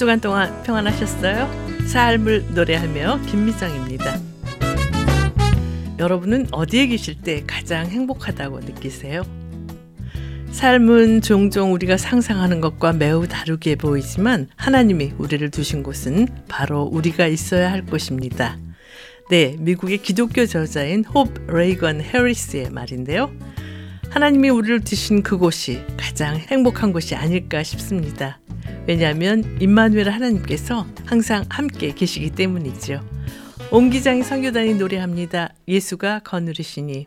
주간 동안 평안하셨어요? 삶을 노래하며 김미정입니다. 여러분은 어디에 계실 때 가장 행복하다고 느끼세요? 삶은 종종 우리가 상상하는 것과 매우 다르게 보이지만 하나님이 우리를 두신 곳은 바로 우리가 있어야 할 곳입니다. 네, 미국의 기독교 저자인 홉 레이건 해리스의 말인데요. 하나님이 우리를 두신 그곳이 가장 행복한 곳이 아닐까 싶습니다. 왜냐하면 임마누엘 하나님께서 항상 함께 계시기 때문이죠. 옹기장이 선교단이 노래합니다. 예수가 거느리시니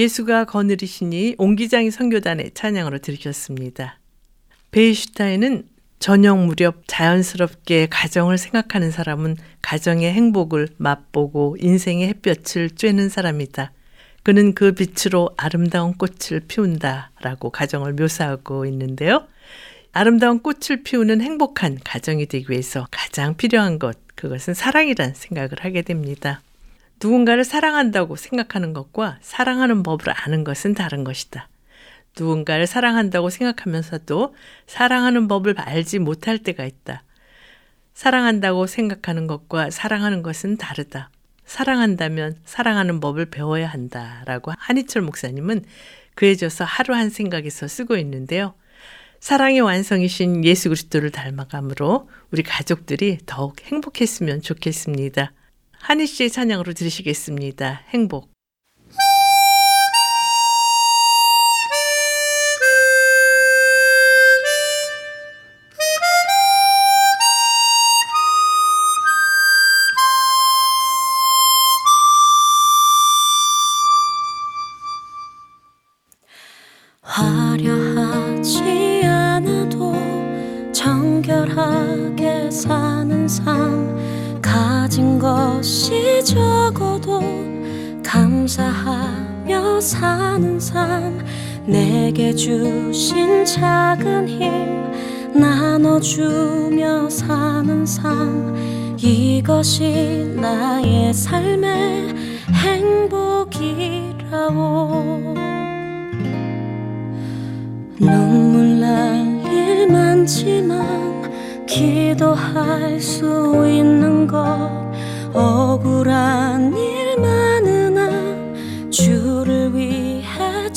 예수가 거느리시니 옹기장이 선교단의 찬양으로 들으셨습니다. 베이슈타인은 저녁 무렵 자연스럽게 가정을 생각하는 사람은 가정의 행복을 맛보고 인생의 햇볕을 쬐는 사람이다. 그는 그 빛으로 아름다운 꽃을 피운다 라고 가정을 묘사하고 있는데요. 아름다운 꽃을 피우는 행복한 가정이 되기 위해서 가장 필요한 것, 그것은 사랑이란 생각을 하게 됩니다. 누군가를 사랑한다고 생각하는 것과 사랑하는 법을 아는 것은 다른 것이다. 누군가를 사랑한다고 생각하면서도 사랑하는 법을 알지 못할 때가 있다. 사랑한다고 생각하는 것과 사랑하는 것은 다르다. 사랑한다면 사랑하는 법을 배워야 한다. 라고 한희철 목사님은 그해져서 하루 한 생각에서 쓰고 있는데요. 사랑의 완성이신 예수 그리스도를 닮아감으로 우리 가족들이 더욱 행복했으면 좋겠습니다. 한희 씨의 찬양으로 들으시겠습니다. 행복. 내게 주신 작은 힘 나눠주며 사는 삶 이것이 나의 삶의 행복이라오. 눈물 날 일 많지만 기도할 수 있는 것 억울한 일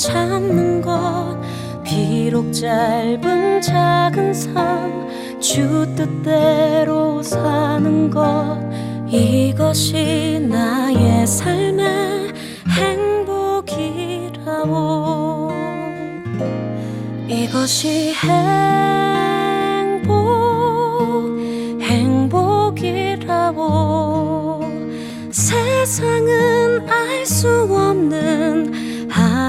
참는 것. 비록 짧은 작은 삶 주 뜻대로 사는 것. 이것이 나의 삶의 행복이라고. 이것이 행복 행복이라고. 세상은 알 수 없는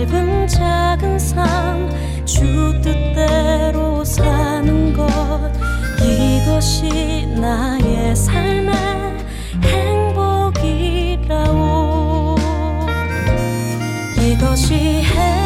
짧은 작은 삶 주 뜻대로 사는 것. 이것이 나의 삶의 행복이라오 이것이 행복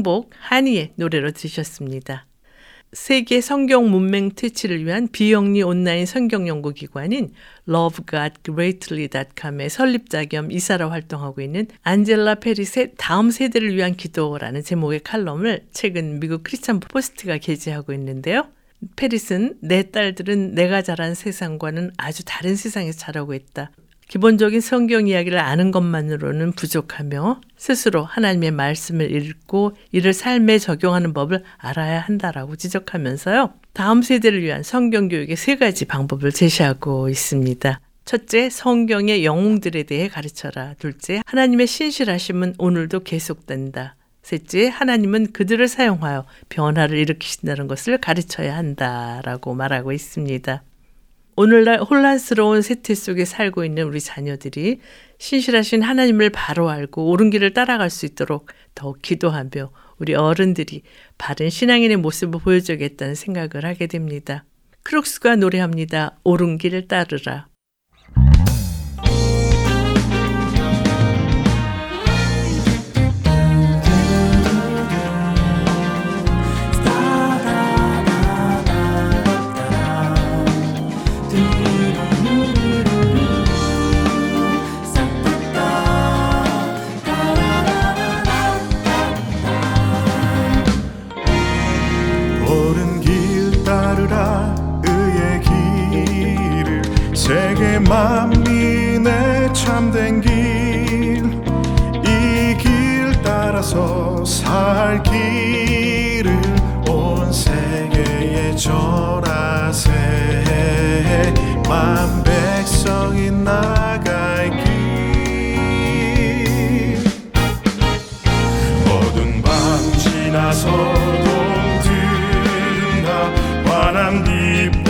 행복 한이의 노래로 들으셨습니다. 세계 성경 문맹 퇴치를 위한 비영리 온라인 성경 연구 기관인 lovegodgreatly.com의 설립자 겸 이사로 활동하고 있는 안젤라 페리스의 다음 세대를 위한 기도라는 제목의 칼럼을 최근 미국 크리스찬 포스트가 게재하고 있는데요. 페리스는 내 딸들은 내가 자란 세상과는 아주 다른 세상에서 자라고 있다. 기본적인 성경 이야기를 아는 것만으로는 부족하며 스스로 하나님의 말씀을 읽고 이를 삶에 적용하는 법을 알아야 한다라고 지적하면서요. 다음 세대를 위한 성경 교육의 세 가지 방법을 제시하고 있습니다. 첫째, 성경의 영웅들에 대해 가르쳐라. 둘째, 하나님의 신실하심은 오늘도 계속된다. 셋째, 하나님은 그들을 사용하여 변화를 일으키신다는 것을 가르쳐야 한다라고 말하고 있습니다. 오늘날 혼란스러운 세태 속에 살고 있는 우리 자녀들이 신실하신 하나님을 바로 알고 옳은 길을 따라갈 수 있도록 더욱 기도하며 우리 어른들이 바른 신앙인의 모습을 보여줘야겠다는 생각을 하게 됩니다. 크록스가 노래합니다. 옳은 길을 따르라. 따라서 살 길을 온 세계에 전하세. 만 백성이 나갈 길. 어두운 밤 지나서도 드나 환한 빛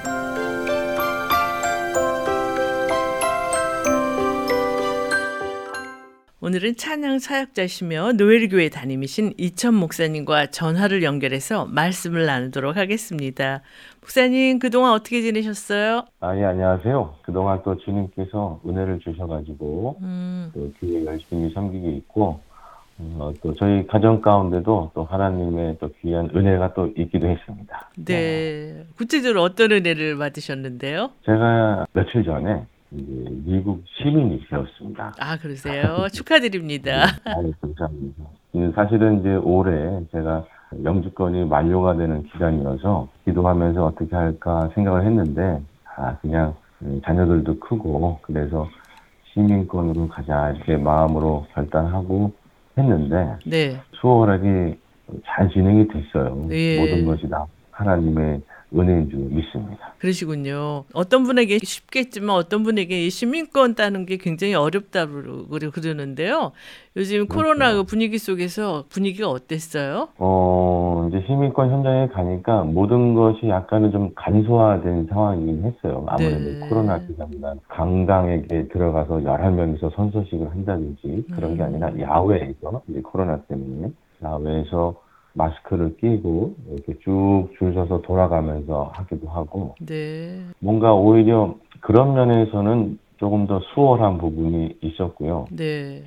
오늘은 찬양 사역자시며 노엘교회 담임이신 이천 목사님과 전화를 연결해서 말씀을 나누도록 하겠습니다. 목사님 그동안 어떻게 지내셨어요? 아, 예, 안녕하세요. 그동안 또 주님께서 은혜를 주셔가지고, 음, 또 교회 열심히 섬기고 있고, 어, 또 저희 가정 가운데도 또 하나님의 또 귀한 은혜가 또 있기도 했습니다. 네. 구체적으로 어떤 은혜를 받으셨는데요? 제가 며칠 전에 미국 시민이 되었습니다. 아 그러세요? 축하드립니다. 아유, 감사합니다. 음, 사실은 이제 올해 제가 영주권이 만료가 되는 기간이어서 기도하면서 어떻게 할까 생각을 했는데, 아, 그냥 음, 자녀들도 크고, 그래서 시민권으로 가자, 이렇게 마음으로 결단하고 했는데, 네. 수월하게 잘 진행이 됐어요. 예. 모든 것이 다 하나님의 은혜인 줄 믿습니다. 그러시군요. 어떤 분에게 쉽겠지만 어떤 분에게 이 시민권 따는 게 굉장히 어렵다고 그러는데요. 요즘 코로나 그 분위기 속에서 분위기가 어땠어요? 어, 이제 시민권 현장에 가니까 모든 것이 약간은 좀 간소화된 상황이긴 했어요. 아무래도 네. 코로나 기간만 강당에게 들어가서 11명이서 선서식을 한다든지 그런 게 음. 아니라 야외에서 이제 코로나 때문에 야외에서 마스크를 끼고 이렇게 쭉 줄 서서 돌아가면서 하기도 하고 네. 뭔가 오히려 그런 면에서는 조금 더 수월한 부분이 있었고요. 네.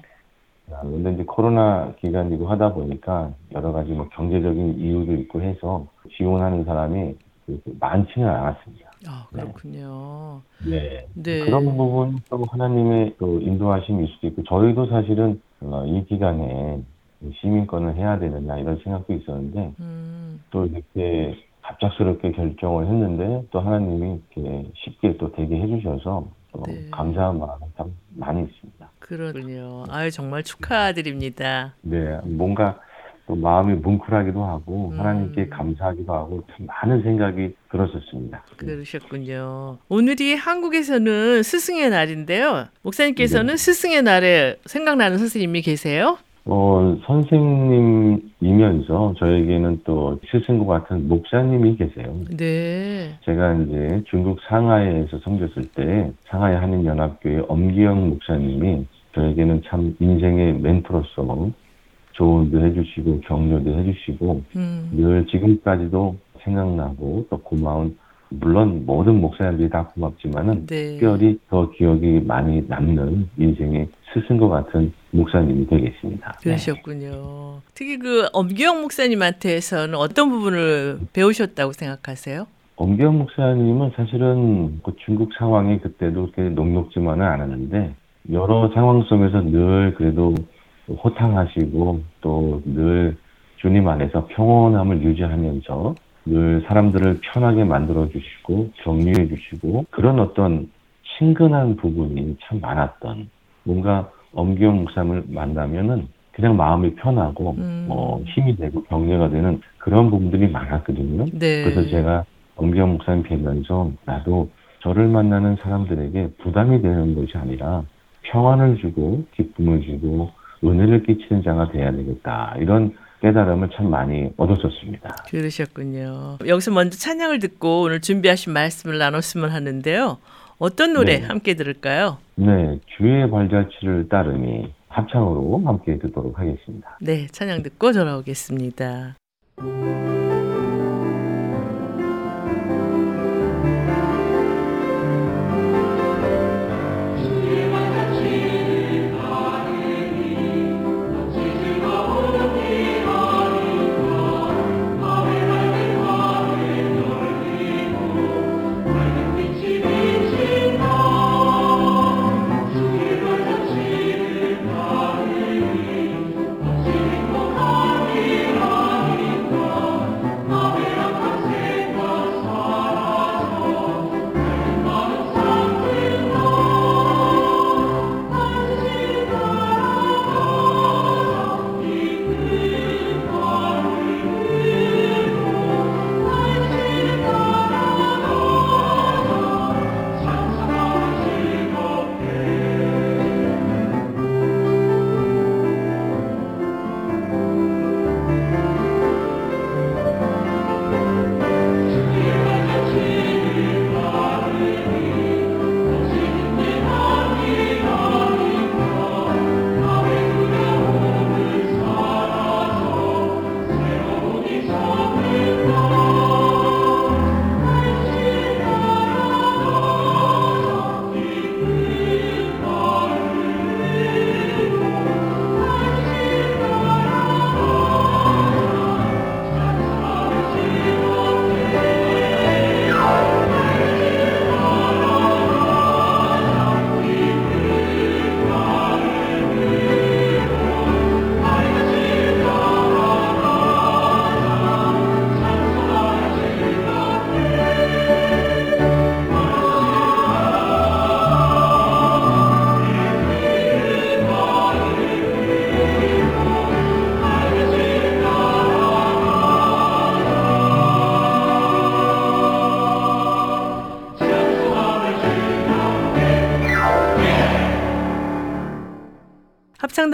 아, 근데 이제 코로나 기간이고 하다 보니까 여러 가지 뭐 경제적인 이유도 있고 해서 지원하는 사람이 많지는 않았습니다. 아, 그렇군요. 네. 네. 그런 부분 또 하나님의 또 인도하심일 수도 있고 저희도 사실은 어, 이 기간에 시민권을 해야 되느냐 이런 생각도 있었는데 음, 또 이렇게 갑작스럽게 결정을 했는데 또 하나님이 이렇게 쉽게 또 되게 해주셔서 또 네. 감사한 마음이 참 많이 있습니다. 그렇군요. 아유, 정말 축하드립니다. 네, 뭔가 또 마음이 뭉클하기도 하고 음. 하나님께 감사하기도 하고 참 많은 생각이 들었었습니다. 그러셨군요. 오늘이 한국에서는 스승의 날인데요. 목사님께서는 네. 스승의 날에 생각나는 선생님이 계세요? 어, 선생님이면서 저에게는 또 스승과 같은 목사님이 계세요. 네. 제가 이제 중국 상하이에서 섬겼을 때 상하이 한인연합교회 엄기영 목사님이 저에게는 참 인생의 멘토로서 조언도 해주시고 격려도 해주시고 음, 늘 지금까지도 생각나고 또 고마운 물론 모든 목사님들이 다 고맙지만은 네. 특별히 더 기억이 많이 남는 인생의 스승과 같은 목사님이 되겠습니다. 네. 그러셨군요. 특히 그 엄기영 목사님한테서는 어떤 부분을 배우셨다고 생각하세요? 엄경 목사님은 사실은 그 중국 상황이 그때도 그렇게 녹록지만은 않았는데 여러 상황 속에서 늘 그래도 호탕하시고 또 늘 주님 안에서 평온함을 유지하면서 늘 사람들을 편하게 만들어 주시고 격려해 주시고 그런 어떤 친근한 부분이 참 많았던 뭔가 엄기영 목사님을 만나면은 그냥 마음이 편하고 음. 어, 힘이 되고 격려가 되는 그런 부분들이 많았거든요. 네. 그래서 제가 엄경 목사님 뵈면서 나도 저를 만나는 사람들에게 부담이 되는 것이 아니라 평안을 주고 기쁨을 주고 은혜를 끼치는 자가 돼야 되겠다. 이런 깨달음을 참 많이 얻었었습니다. 그러셨군요. 여기서 먼저 찬양을 듣고 오늘 준비하신 말씀을 나눴으면 하는데요. 어떤 노래 네. 함께 들을까요? 네, 주의 발자취를 따르니 합창으로 함께 듣도록 하겠습니다. 네, 찬양 듣고 돌아오겠습니다.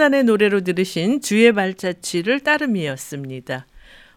합창단의 노래로 들으신 주의 발자취를 따름이었습니다.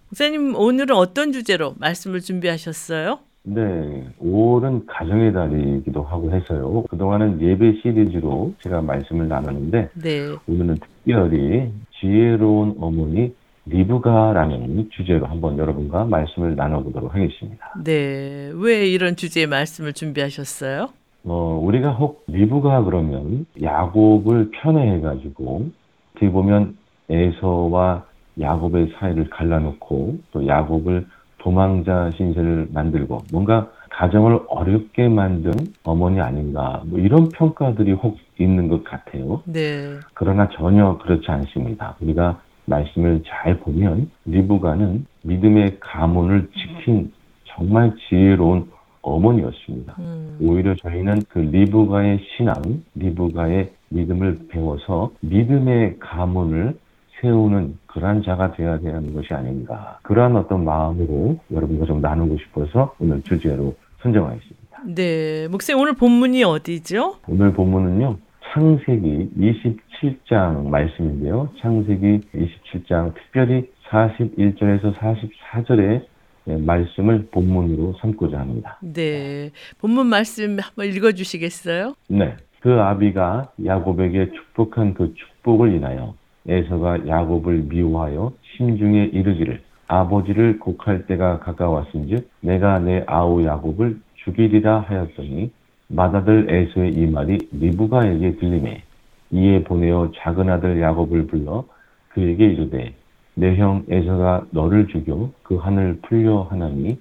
목사님 오늘은 어떤 주제로 말씀을 준비하셨어요? 네, 5월은 가정의 달이기도 하고 해서요. 그동안은 예배 시리즈로 제가 말씀을 나눴는데 네. 오늘은 특별히 지혜로운 어머니 리브가라는 주제로 한번 여러분과 말씀을 나눠보도록 하겠습니다. 네. 왜 이런 주제의 말씀을 준비하셨어요? 어, 우리가 혹 리브가 그러면 야곱을 편애해가지고 어떻게 보면 에서와 야곱의 사이를 갈라놓고 또 야곱을 도망자 신세를 만들고 뭔가 가정을 어렵게 만든 어머니 아닌가 뭐 이런 평가들이 혹 있는 것 같아요. 네. 그러나 전혀 그렇지 않습니다. 우리가 말씀을 잘 보면 리브가는 믿음의 가문을 지킨 정말 지혜로운 어머니였습니다. 음. 오히려 저희는 그 리브가의 신앙, 리브가의 믿음을 배워서 믿음의 가문을 세우는 그러한 자가 되어야 되는 것이 아닌가. 그러한 어떤 마음으로 여러분과 좀 나누고 싶어서 오늘 주제로 선정하였습니다. 네. 목사님 오늘 본문이 어디죠? 오늘 본문은요. 창세기 27장 말씀인데요. 창세기 27장 특별히 41절에서 44절의 말씀을 본문으로 삼고자 합니다. 네. 본문 말씀 한번 읽어 주시겠어요? 네. 그 아비가 야곱에게 축복한 그 축복을 인하여 에서가 야곱을 미워하여 심중에 이르기를 아버지를 곡할 때가 가까웠은즉 내가 내 아우 야곱을 죽이리라 하였더니 맏아들 에서의 이 말이 리브가에게 들리매 이에 보내어 작은 아들 야곱을 불러 그에게 이르되 내 형 에서가 너를 죽여 그 하늘 풀려 하나니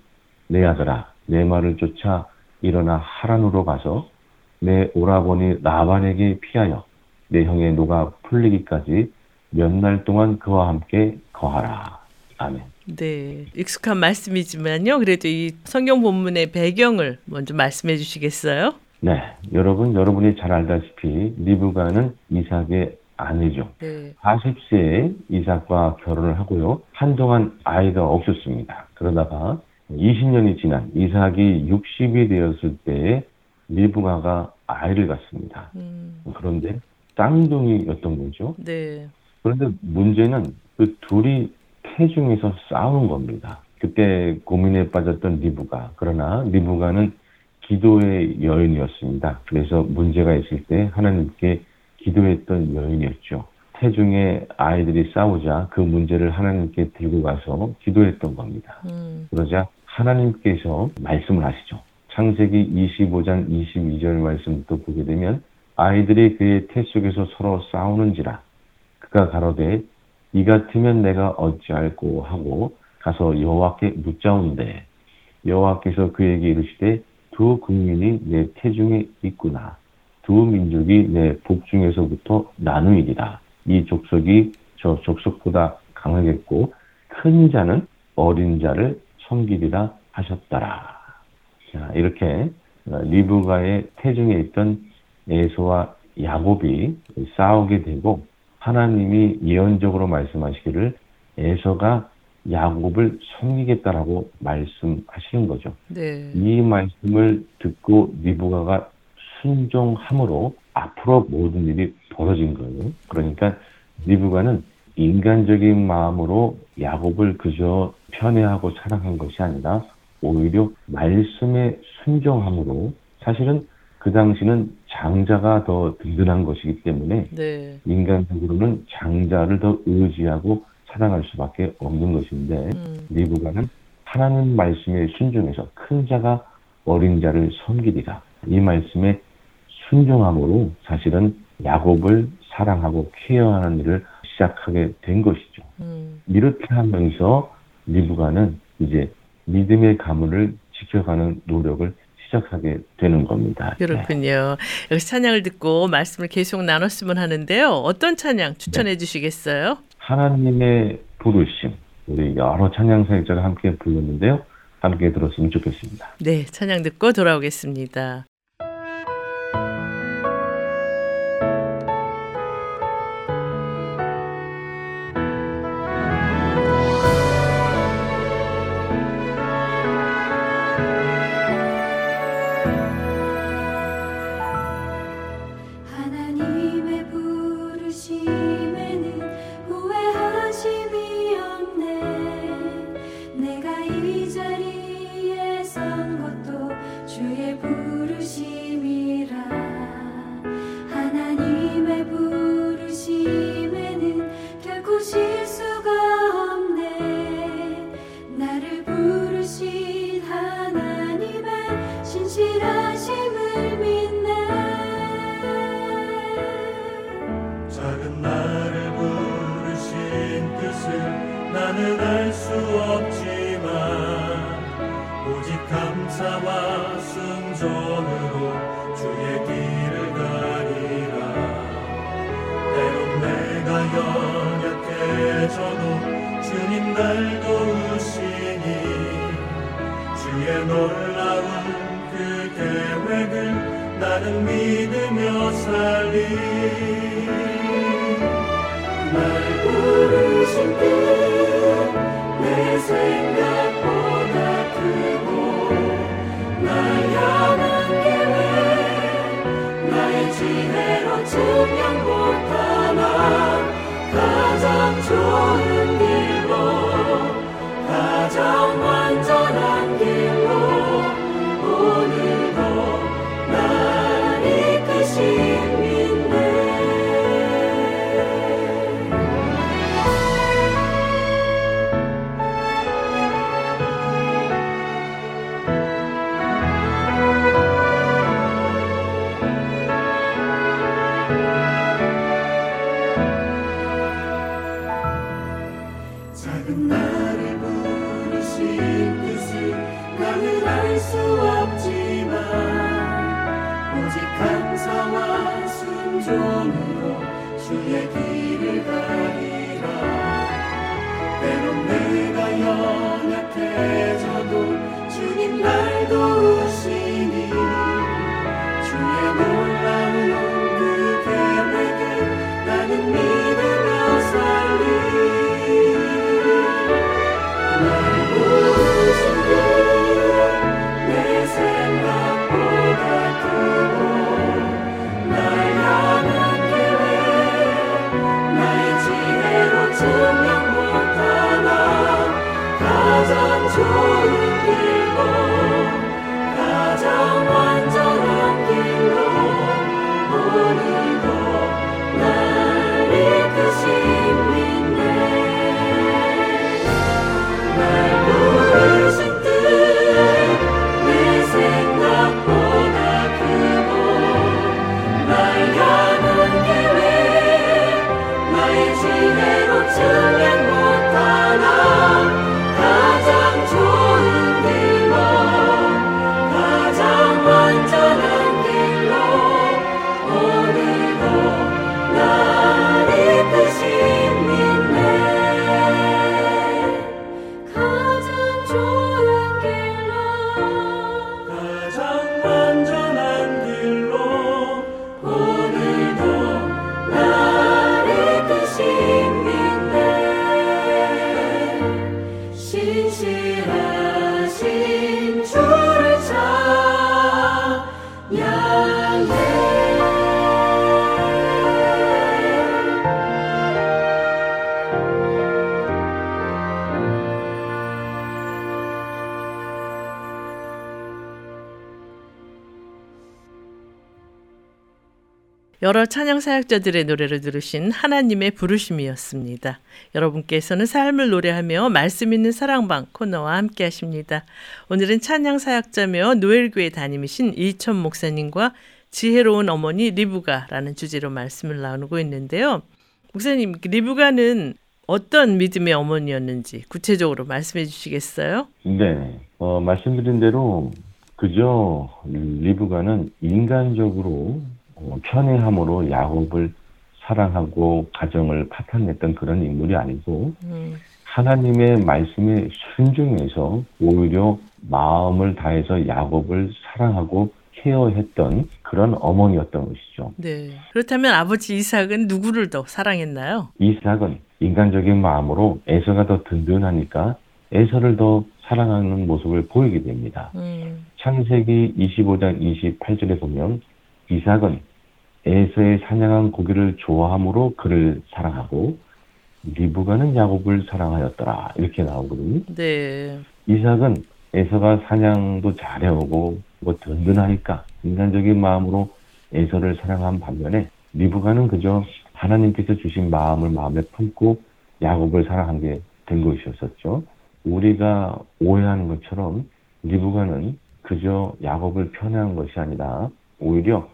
내 아들아 내 말을 쫓아 일어나 하란으로 가서 내 오라버니 라반에게 피하여 내 형의 노가 풀리기까지 몇 날 동안 그와 함께 거하라. 아멘. 네. 익숙한 말씀이지만요. 그래도 이 성경 본문의 배경을 먼저 말씀해 주시겠어요? 네, 여러분 여러분이 잘 알다시피 리브가는 이삭의 아내죠. 네. 40세에 이삭과 결혼을 하고요. 한동안 아이가 없었습니다. 그러다가 20년이 지난 이삭이 60이 되었을 때에 리브가가 아이를 갖습니다. 음. 그런데 쌍둥이였던 거죠. 네. 그런데 문제는 그 둘이 태중에서 싸우는 겁니다. 그때 고민에 빠졌던 리브가. 그러나 리브가는 기도의 여인이었습니다. 그래서 문제가 있을 때 하나님께 기도했던 여인이었죠. 태중에 아이들이 싸우자 그 문제를 하나님께 들고 가서 기도했던 겁니다. 음. 그러자 하나님께서 말씀을 하시죠. 창세기 25장 22절 말씀부터 보게 되면 아이들이 그의 태 속에서 서로 싸우는지라 그가 가로되 이 같으면 내가 어찌할꼬 하고 가서 여호와께 묻자온대 여호와께서 그에게 이르시되 두 국민이 내 태중에 있구나 두 민족이 내 복중에서부터 나누이리라 이 족속이 저 족속보다 강하겠고 큰 자는 어린 자를 섬기리라 하셨더라. 자, 이렇게 리브가의 태중에 있던 에서와 야곱이 싸우게 되고 하나님이 예언적으로 말씀하시기를 에서가 야곱을 섬기겠다라고 말씀하시는 거죠. 네. 이 말씀을 듣고 리브가가 순종함으로 앞으로 모든 일이 벌어진 거예요. 그러니까 리브가는 인간적인 마음으로 야곱을 그저 편애하고 사랑한 것이 아니라 오히려 말씀에 순종함으로 사실은 그 당시는 장자가 더 든든한 것이기 때문에 네. 인간적으로는 장자를 더 의지하고 사랑할 수밖에 없는 것인데 음. 리브가는 하나님 말씀에 순종해서 큰 자가 어린 자를 섬기리라 이 말씀에 순종함으로 사실은 야곱을 사랑하고 케어하는 일을 시작하게 된 것이죠. 음. 이렇게 하면서 리브가는 이제 믿음의 가문을 지켜가는 노력을 시작하게 되는 겁니다. 네. 그렇군요. 여기서 찬양을 듣고 말씀을 계속 나눴으면 하는데요. 어떤 찬양 추천해 주시겠어요? 하나님의 부르심 우리 여러 찬양 사역자가 함께 불렀는데요. 함께 들었으면 좋겠습니다. 네, 찬양 듣고 돌아오겠습니다. 가장 좋은 길로 가장 완전한 가 여러 찬양 사역자들의 노래를 들으신 하나님의 부르심이었습니다. 여러분께서는 삶을 노래하며 말씀 있는 사랑방 코너와 함께 하십니다. 오늘은 찬양 사역자며 노엘교회 담임이신 이천 목사님과 지혜로운 어머니 리브가라는 주제로 말씀을 나누고 있는데요. 목사님, 리브가는 어떤 믿음의 어머니였는지 구체적으로 말씀해 주시겠어요? 네, 어, 말씀드린 대로 그저 리브가는 인간적으로 어, 편애함으로 야곱을 사랑하고 가정을 파탄냈던 그런 인물이 아니고 음, 하나님의 말씀에 순종해서 오히려 마음을 다해서 야곱을 사랑하고 케어했던 그런 어머니였던 것이죠. 네. 그렇다면 아버지 이삭은 누구를 더 사랑했나요? 이삭은 인간적인 마음으로 에서가 더 든든하니까 에서를 더 사랑하는 모습을 보이게 됩니다. 음, 창세기 25장 28절에 보면 이삭은 에서의 사냥한 고기를 좋아함으로 그를 사랑하고 리브가는 야곱을 사랑하였더라 이렇게 나오거든요. 네. 이삭은 에서가 사냥도 잘해오고 뭐 든든하니까 인간적인 마음으로 에서를 사랑한 반면에 리브가는 그저 하나님께서 주신 마음을 마음에 품고 야곱을 사랑한 게 된 것이었었죠. 우리가 오해하는 것처럼 리브가는 그저 야곱을 편애한 것이 아니라 오히려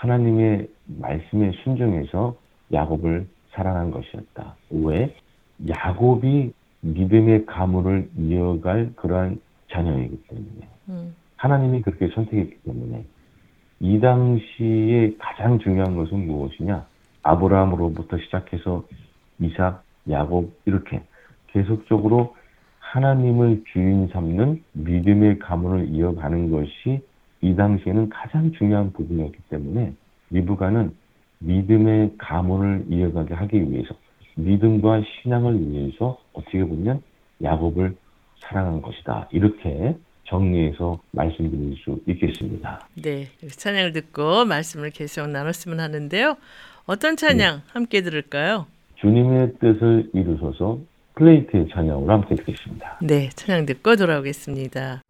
하나님의 말씀에 순종해서 야곱을 사랑한 것이었다. 왜? 야곱이 믿음의 가문을 이어갈 그러한 자녀이기 때문에. 음, 하나님이 그렇게 선택했기 때문에 이 당시에 가장 중요한 것은 무엇이냐? 아브라함으로부터 시작해서 이삭, 야곱 이렇게 계속적으로 하나님을 주인 삼는 믿음의 가문을 이어가는 것이 이 당시에는 가장 중요한 부분이었기 때문에 리브가는 믿음의 가문을 이어가게 하기 위해서 믿음과 신앙을 위해서 어떻게 보면 야곱을 사랑한 것이다. 이렇게 정리해서 말씀드릴 수 있겠습니다. 네, 찬양을 듣고 말씀을 계속 나눴으면 하는데요. 어떤 찬양 함께 들을까요? 주님의 뜻을 이루소서 플레이트의 찬양으로 함께 듣겠습니다. 네, 찬양 듣고 돌아오겠습니다.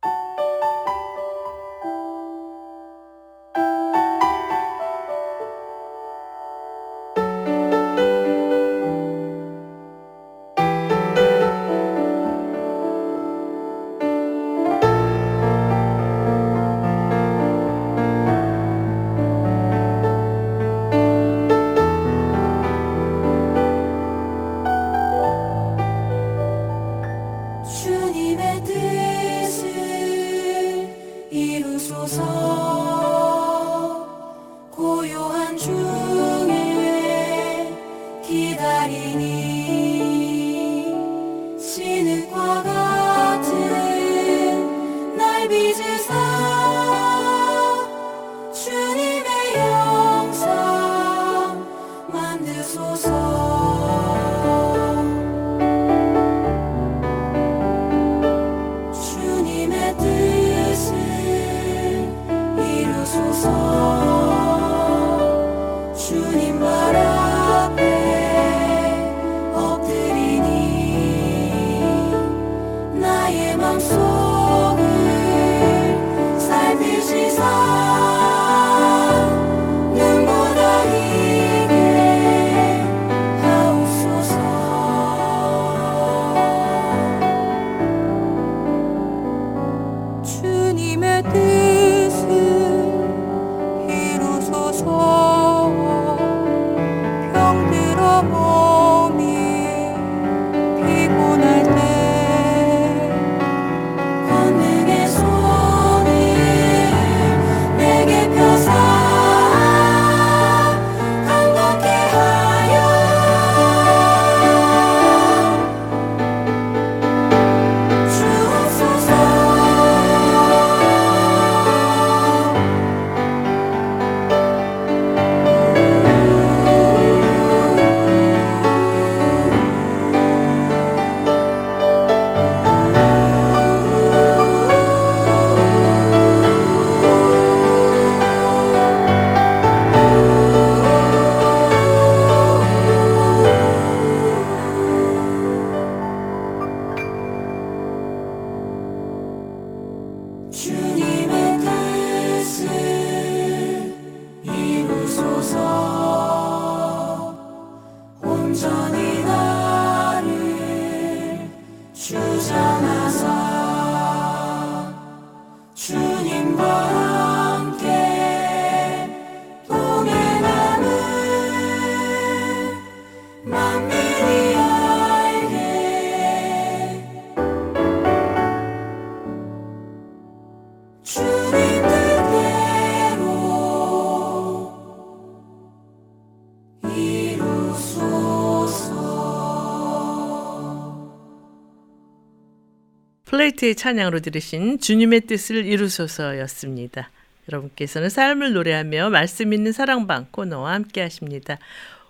플레이트의 찬양으로 들으신 주님의 뜻을 이루소서였습니다. 여러분께서는 삶을 노래하며 말씀 있는 사랑방 코너와 함께 하십니다.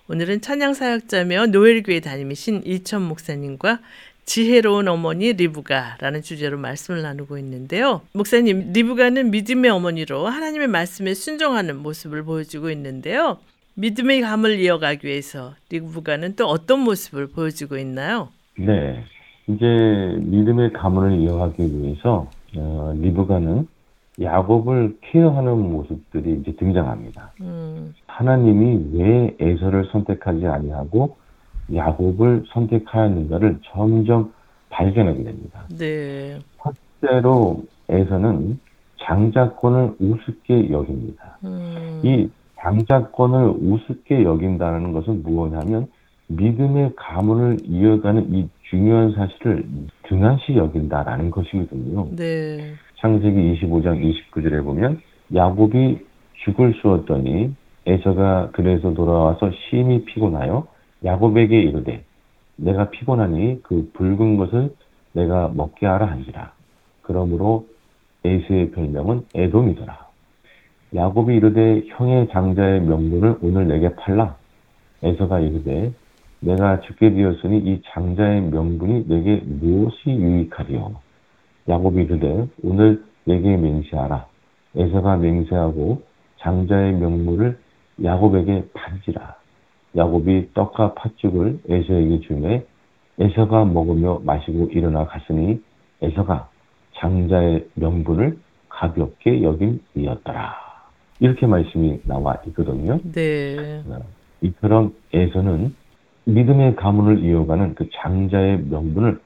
오늘은 찬양 사역자며 노엘교회 담임이신 이천 목사님과 지혜로운 어머니 리브가라는 주제로 말씀을 나누고 있는데요. 목사님, 리브가는 믿음의 어머니로 하나님의 말씀에 순종하는 모습을 보여주고 있는데요. 믿음의 감을 이어가기 위해서 리브가는 또 어떤 모습을 보여주고 있나요? 네. 이제 믿음의 가문을 이어가기 위해서 어, 리브가는 야곱을 케어하는 모습들이 이제 등장합니다. 음, 하나님이 왜 에서를 선택하지 아니하고 야곱을 선택하였는가를 점점 발견하게 됩니다. 네. 첫째로 에서는 장자권을 우습게 여깁니다. 음, 이 장자권을 우습게 여긴다는 것은 무엇이냐면 믿음의 가문을 이어가는 이 중요한 사실을 등한시 여긴다라는 것이거든요. 네. 창세기 25장 29절에 보면 야곱이 죽을 쏘았더니 에서가 그래서 돌아와서 심히 피곤하여 야곱에게 이르되 내가 피곤하니 그 붉은 것을 내가 먹게 하라 한지라. 그러므로 에서의 별명은 에돔이더라. 야곱이 이르되 형의 장자의 명분을 오늘 내게 팔라. 에서가 이르되 내가 죽게 되었으니 이 장자의 명분이 내게 무엇이 유익하리요? 야곱이 이르되 오늘 내게 맹세하라. 에서가 맹세하고 장자의 명물을 야곱에게 판지라. 야곱이 떡과 팥죽을 에서에게 주매 에서가 먹으며 마시고 일어나 갔으니 에서가 장자의 명분을 가볍게 여김이었더라. 이렇게 말씀이 나와 있거든요. 네. 이처럼 에서는 믿음의 가문을 이어가는 그 장자의 명분을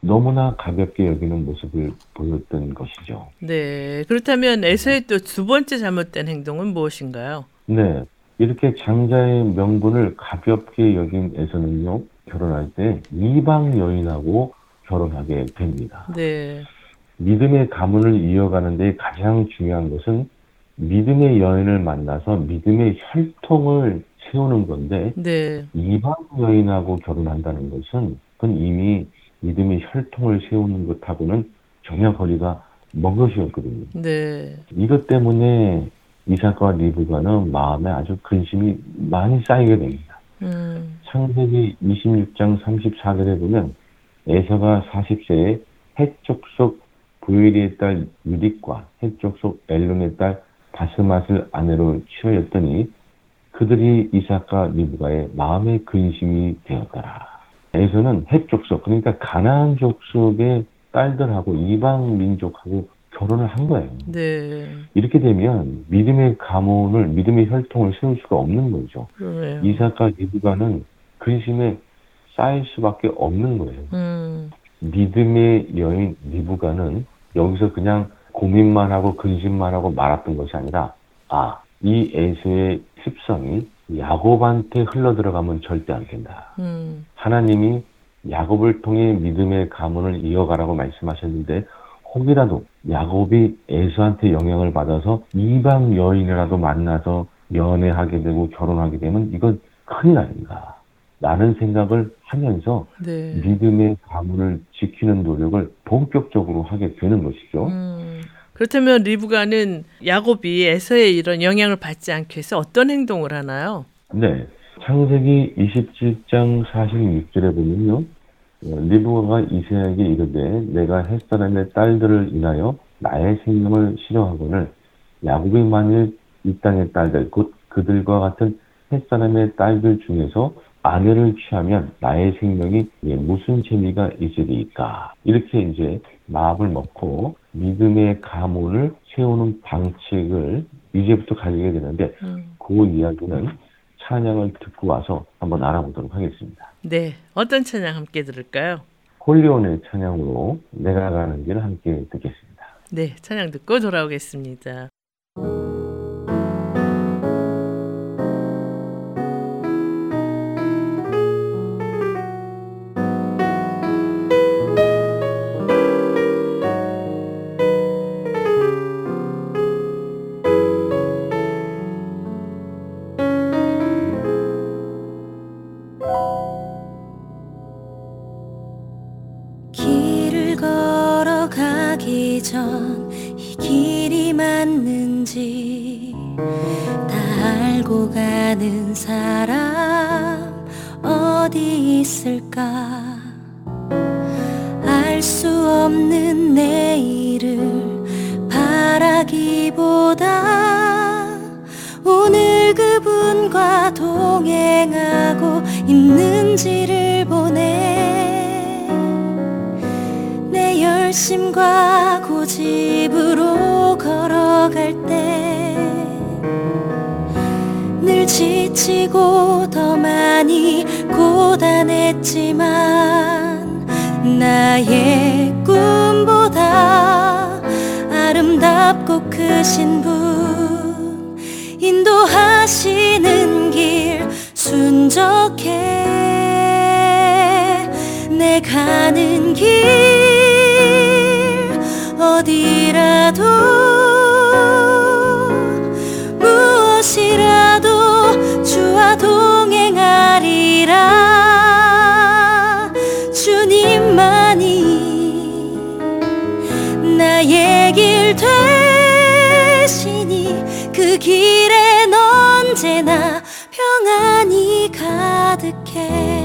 너무나 가볍게 여기는 모습을 보였던 것이죠. 네. 그렇다면 에서의 또 두 번째 잘못된 행동은 무엇인가요? 네. 이렇게 장자의 명분을 가볍게 여긴 에서는요, 결혼할 때 이방 여인하고 결혼하게 됩니다. 네. 믿음의 가문을 이어가는 데 가장 중요한 것은 믿음의 여인을 만나서 믿음의 혈통을 세우는 건데 네. 이방 여인하고 결혼한다는 것은 그건 이미 믿음의 혈통을 세우는 것하고는 전혀 거리가 먼 것이었거든요. 네. 이것 때문에 이삭과 리브가는 마음에 아주 근심이 많이 쌓이게 됩니다. 음. 창세기 26장 34절에 보면 에서가 40세에 해족속 부엘리의 딸 유딕과 해족속 엘론의 딸 바스맛을 아내로 취하였더니 그들이 이삭과 리브가의 마음의 근심이 되었더라. 에서는 해족속 그러니까 가나안 족속의 딸들하고 이방 민족하고 결혼을 한 거예요. 네. 이렇게 되면 믿음의 가문을 믿음의 혈통을 세울 수가 없는 거죠. 그러네요. 이삭과 리브가는 근심에 쌓일 수밖에 없는 거예요. 음. 믿음의 여인 리브가는 여기서 그냥 고민만 하고 근심만 하고 말았던 것이 아니라 아, 이 에서의 습성이 야곱한테 흘러 들어가면 절대 안 된다. 음. 하나님이 야곱을 통해 믿음의 가문을 이어가라고 말씀하셨는데 혹이라도 야곱이 에서한테 영향을 받아서 이방 여인이라도 만나서 연애하게 되고 결혼하게 되면 이건 큰일 아닌가. 라는 생각을 하면서 네. 믿음의 가문을 지키는 노력을 본격적으로 하게 되는 것이죠. 음. 그렇다면 리브가는 야곱이 에서의 이런 영향을 받지 않기 위해서 어떤 행동을 하나요? 네. 창세기 27장 46절에 보면요. 어, 리브가가 이세에게 이르되 내가 햇사람의 딸들을 인하여 나의 생명을 싫어하거늘 야곱이 만일 이 땅의 딸들 곧 그들과 같은 햇사람의 딸들 중에서 아내를 취하면 나의 생명이 예, 무슨 재미가 있으리까 이렇게 이제 마음을 먹고 믿음의 가문을 세우는 방식을 이제부터 가지게 되는데 음. 그 이야기는 찬양을 듣고 와서 한번 알아보도록 하겠습니다. 네. 어떤 찬양 함께 들을까요? 홀리온의 찬양으로 내가 가는 길을 함께 듣겠습니다. 네. 찬양 듣고 돌아오겠습니다. 지치고 더 많이 고단했지만 나의 꿈보다 아름답고 크신 분 인도하시는 길 순적해. 내 가는 길 언제나 평안이 가득해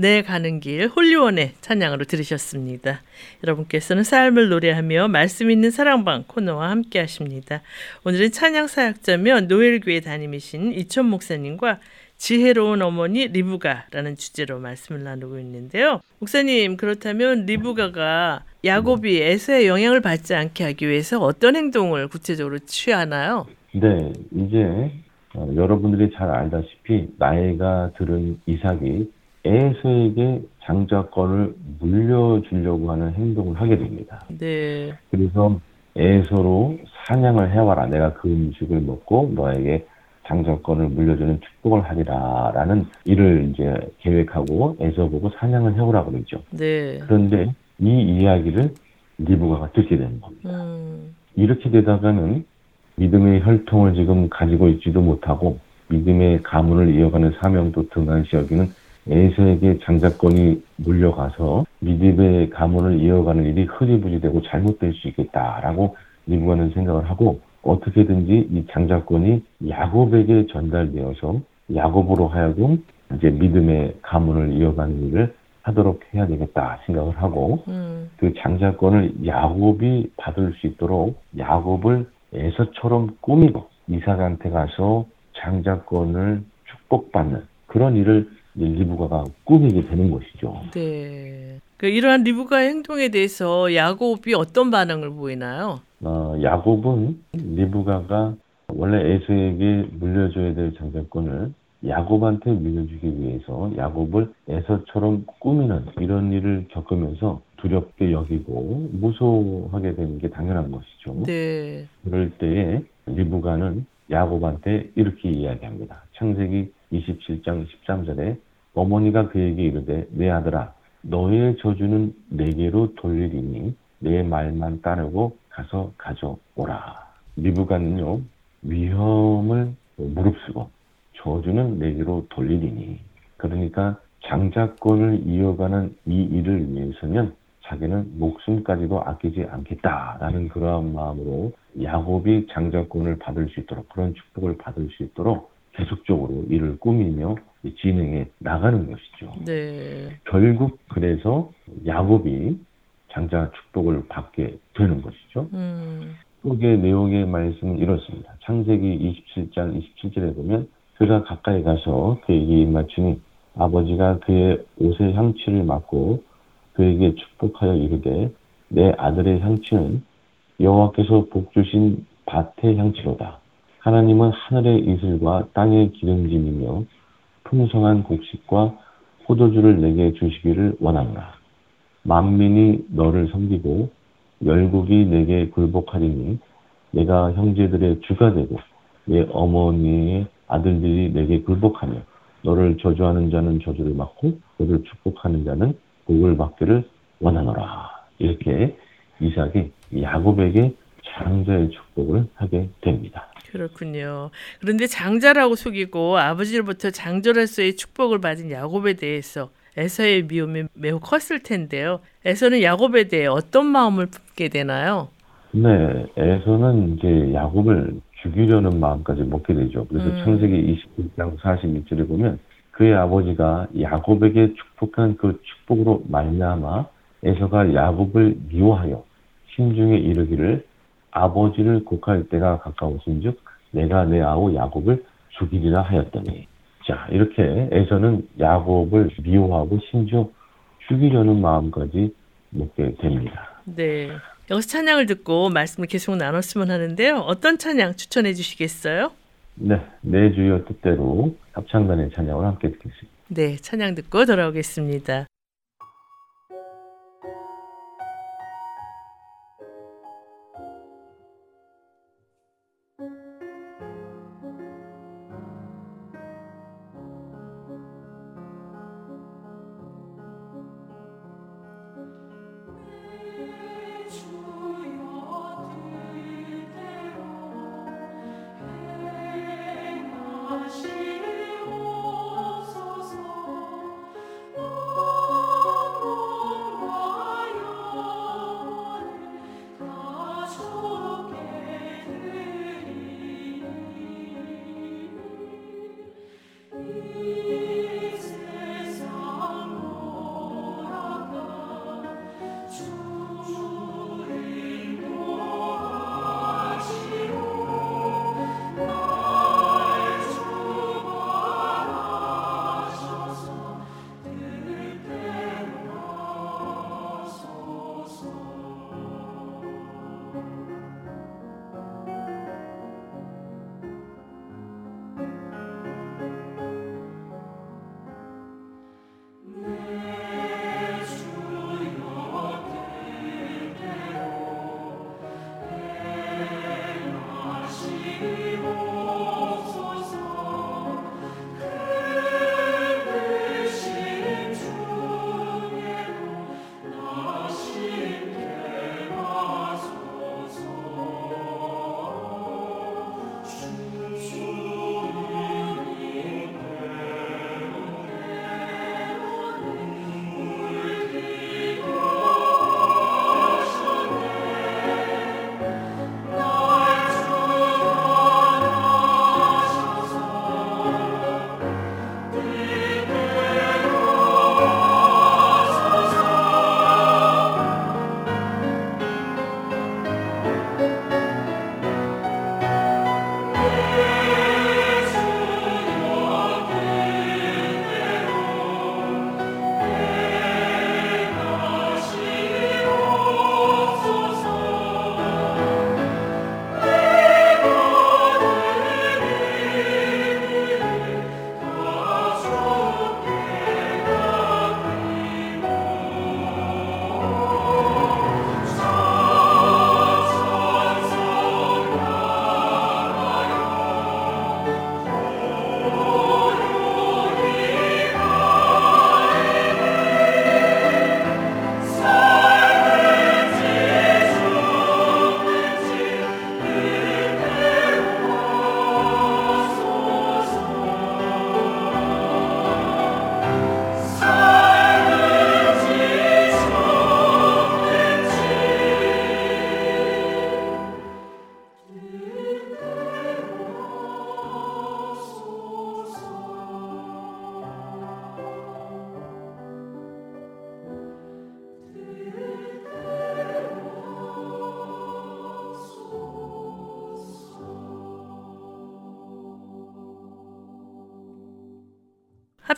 내 가는 길 홀리원의 찬양으로 들으셨습니다. 여러분께서는 삶을 노래하며 말씀 있는 사랑방 코너와 함께 하십니다. 오늘은 찬양 사역자며 노엘교회 담임이신 이천 목사님과 지혜로운 어머니 리브가라는 주제로 말씀을 나누고 있는데요. 목사님 그렇다면 리브가가 야곱이 에서의 영향을 받지 않게 하기 위해서 어떤 행동을 구체적으로 취하나요? 네, 이제 어, 여러분들이 잘 알다시피 나이가 들은 이삭이 에서에게 장자권을 물려주려고 하는 행동을 하게 됩니다. 네, 그래서 에서로 사냥을 해와라. 내가 그 음식을 먹고 너에게 장자권을 물려주는 축복을 하리라라는 일을 이제 계획하고 에서 보고 사냥을 해오라 그러죠. 네, 그런데 이 이야기를 리브가가 듣게 되는 겁니다. 음, 이렇게 되다가는 믿음의 혈통을 지금 가지고 있지도 못하고 믿음의 가문을 이어가는 사명도 등한시 여기는 에서에게 장자권이 물려가서 믿음의 가문을 이어가는 일이 흐리부리되고 잘못될 수 있겠다라고 리브가는 생각을 하고 어떻게든지 이 장자권이 야곱에게 전달되어서 야곱으로 하여금 이제 믿음의 가문을 이어가는 일을 하도록 해야 되겠다 생각을 하고 음, 그 장자권을 야곱이 받을 수 있도록 야곱을 에서처럼 꾸미고 이삭한테 가서 장자권을 축복받는 그런 일을 리브가가 꾸미게 되는 것이죠. 네. 그 이러한 리브가의 행동에 대해서 야곱이 어떤 반응을 보이나요? 어, 야곱은 리브가가 원래 에서에게 물려줘야 될 장자권을 야곱한테 물려주기 위해서 야곱을 에서처럼 꾸미는 이런 일을 겪으면서 두렵게 여기고 무서워하게 되는 게 당연한 것이죠. 네. 그럴 때에 리브가는 야곱한테 이렇게 이야기합니다. 창세기 27장 13절에 어머니가 그에게 이르되 내 아들아 너의 저주는 내게로 돌리리니 내 말만 따르고 가서 가져오라. 리브가는요 위험을 무릅쓰고 저주는 내게로 돌리리니 그러니까 장자권을 이어가는 이 일을 위해서는 자기는 목숨까지도 아끼지 않겠다라는 그러한 마음으로 야곱이 장자권을 받을 수 있도록 그런 축복을 받을 수 있도록 계속적으로 이를 꾸미며 진행해 나가는 것이죠. 네. 결국 그래서 야곱이 장자 축복을 받게 되는 것이죠. 음. 속의 내용의 말씀은 이렇습니다. 창세기 27장 27절에 보면 그가 가까이 가서 그에게 입맞추니 아버지가 그의 옷의 향취를 맡고 그에게 축복하여 이르되 내 아들의 향취는 여호와께서 복 주신 밭의 향취로다. 하나님은 하늘의 이슬과 땅의 기름짐이며 풍성한 곡식과 포도주를 내게 주시기를 원하노라. 만민이 너를 섬기고 열국이 내게 굴복하리니 내가 형제들의 주가 되고 내 어머니의 아들들이 내게 굴복하며 너를 저주하는 자는 저주를 받고 너를 축복하는 자는 복을 받기를 원하노라. 이렇게 이삭이 야곱에게 장자의 축복을 하게 됩니다. 그렇군요. 그런데 장자라고 속이고 아버지로부터 장조로서의 축복을 받은 야곱에 대해서 에서의 미움이 매우 컸을 텐데요. 에서는 야곱에 대해 어떤 마음을 품게 되나요? 네, 에서는 이제 야곱을 죽이려는 마음까지 먹게 되죠. 그래서 음. 창세기 21장 46절에 보면 그의 아버지가 야곱에게 축복한 그 축복으로 말미암아 에서가 야곱을 미워하여 심중에 이르기를 아버지를 곡할 때가 가까웠은즉 내가 내 아우 야곱을 죽이리라 하였더니 자 이렇게 에서는 야곱을 미워하고 심지어 죽이려는 마음까지 먹게 됩니다. 네. 여기서 찬양을 듣고 말씀을 계속 나눴으면 하는데요. 어떤 찬양 추천해 주시겠어요? 네, 내 주여 뜻대로 합창단의 찬양을 함께 듣겠습니다. 네, 찬양 듣고 돌아오겠습니다.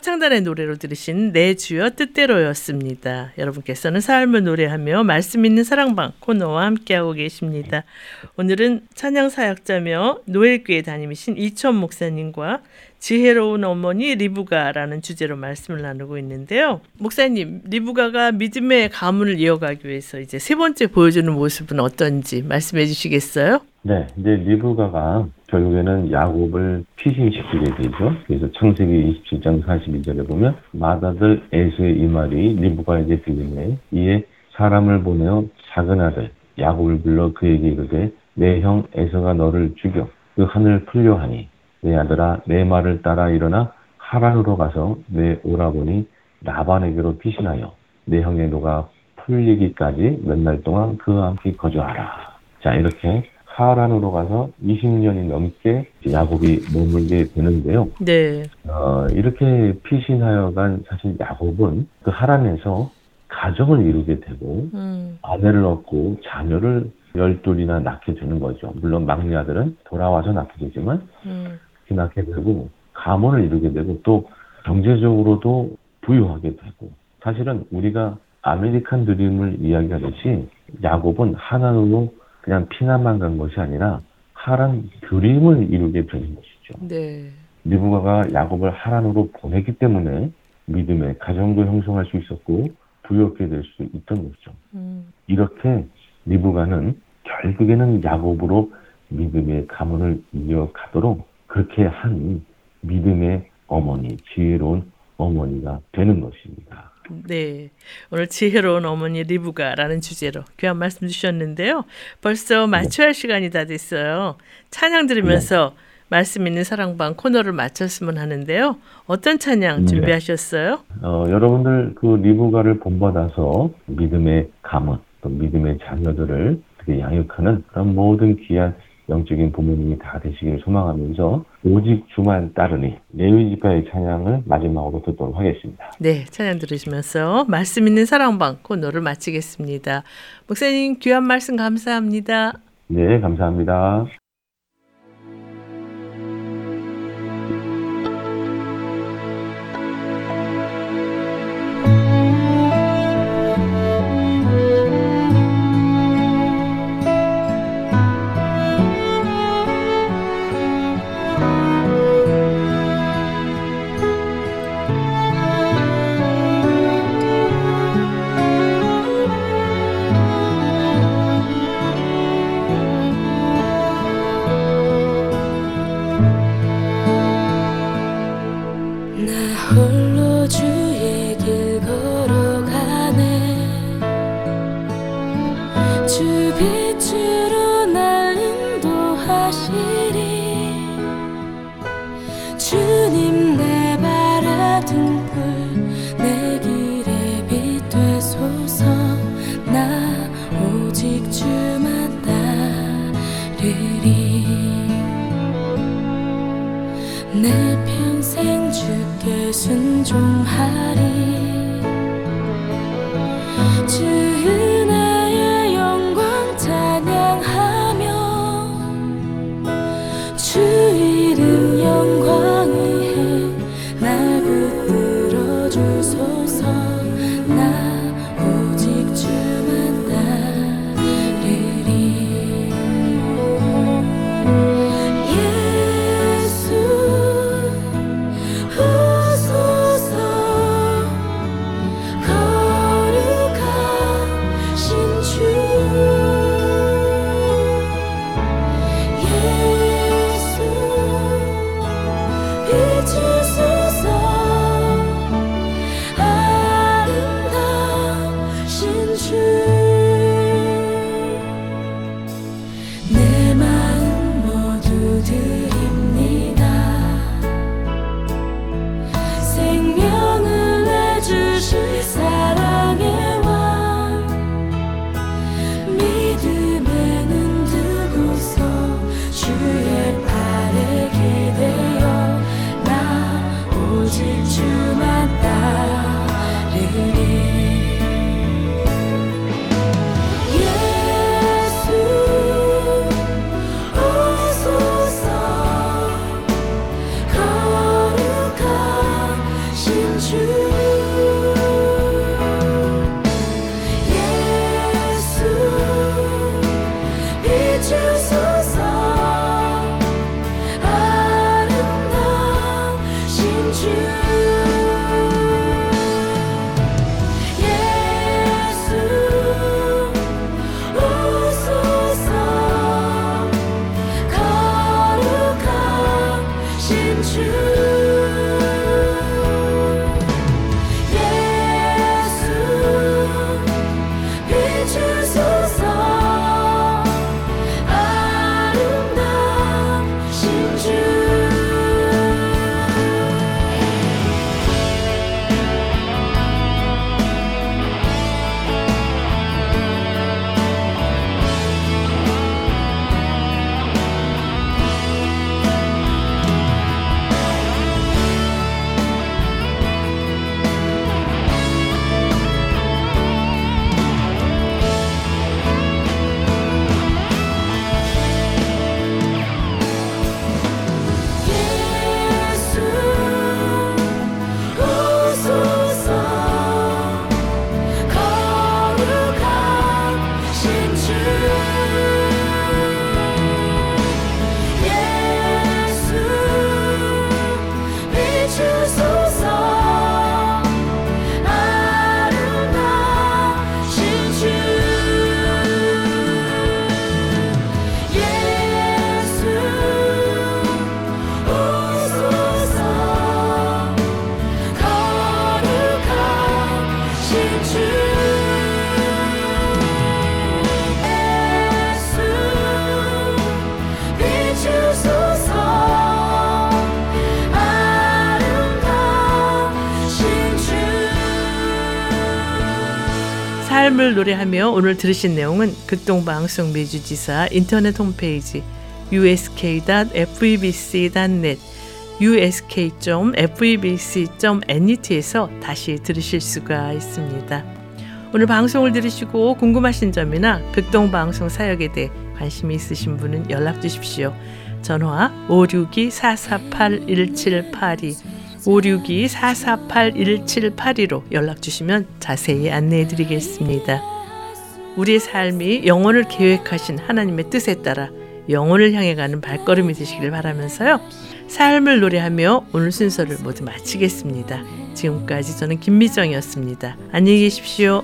합창단의 노래로 들으신 내 주여 뜻대로였습니다. 여러분께서는 삶을 노래하며 말씀 있는 사랑방 코너와 함께하고 계십니다. 오늘은 찬양 사역자며 노엘교회 담임이신 이천 목사님과 지혜로운 어머니 리브가라는 주제로 말씀을 나누고 있는데요. 목사님, 리브가가 믿음의 가문을 이어가기 위해서 이제 세 번째 보여주는 모습은 어떤지 말씀해 주시겠어요? 네, 이제 리브가가 결국에는 야곱을 피신시키게 되죠. 그래서 창세기 27장 42절에 보면 맏아들 에서의 이 말이 리브가에게 들리매 이에 사람을 보내어 작은 아들 야곱을 불러 그에게 이르되 내 형 에서가 너를 죽여 그 하늘 풀려하니 내 아들아 내 말을 따라 일어나 하란으로 가서 내 오라버니 라반에게로 피신하여 내 형의 노가 풀리기까지 몇 날 동안 그와 함께 거주하라. 자 이렇게 하란으로 가서 20년이 넘게 야곱이 머물게 되는데요. 네. 어, 이렇게 피신하여 간 사실 야곱은 그 하란에서 가정을 이루게 되고 음, 아내를 얻고 자녀를 열둘이나 낳게 되는 거죠. 물론 막내 아들은 돌아와서 낳게 되지만 음, 낳게 되고 가문을 이루게 되고 또 경제적으로도 부유하게 되고 사실은 우리가 아메리칸 드림을 이야기하듯이 야곱은 하란으로 그냥 피난만 간 것이 아니라 하란 드림을 이루게 되는 것이죠. 네. 리브가가 야곱을 하란으로 보냈기 때문에 믿음의 가정도 형성할 수 있었고 부유하게 될 수 있던 것이죠. 음, 이렇게 리브가는 결국에는 야곱으로 믿음의 가문을 이어가도록 그렇게 한 믿음의 어머니, 지혜로운 어머니가 되는 것입니다. 네. 오늘 지혜로운 어머니 리브가라는 주제로 귀한 말씀 주셨는데요. 벌써 마쳐야 할 시간이 다 됐어요. 찬양 들으면서 말씀 있는 사랑방 코너를 마쳤으면 하는데요. 어떤 찬양 네. 준비하셨어요? 어, 여러분들 그 리브가를 본받아서 믿음의 가문, 또 믿음의 자녀들을 어떻게 양육하는 그런 모든 귀한 영적인 부모님이 다 되시길 소망하면서 오직 주만 따르니 레위 지파의 찬양을 마지막으로 듣도록 하겠습니다. 네, 찬양 들으시면서 말씀 있는 사랑방 코너를 마치겠습니다. 목사님 귀한 말씀 감사합니다. 네, 감사합니다. 순종하리 삶을 노래하며 오늘 들으신 내용은 극동방송 매주지사 인터넷 홈페이지 usk.febc.net usk.febc.net에서 다시 들으실 수가 있습니다. 오늘 방송을 들으시고 궁금하신 점이나 극동방송 사역에 대해 관심이 있으신 분은 연락 주십시오. 전화 562-448-1782 562-448-1782로 연락 주시면 자세히 안내해 드리겠습니다. 우리의 삶이 영혼을 계획하신 하나님의 뜻에 따라 영혼을 향해 가는 발걸음이 되시길 바라면서요. 삶을 노래하며 오늘 순서를 모두 마치겠습니다. 지금까지 저는 김미정이었습니다. 안녕히 계십시오.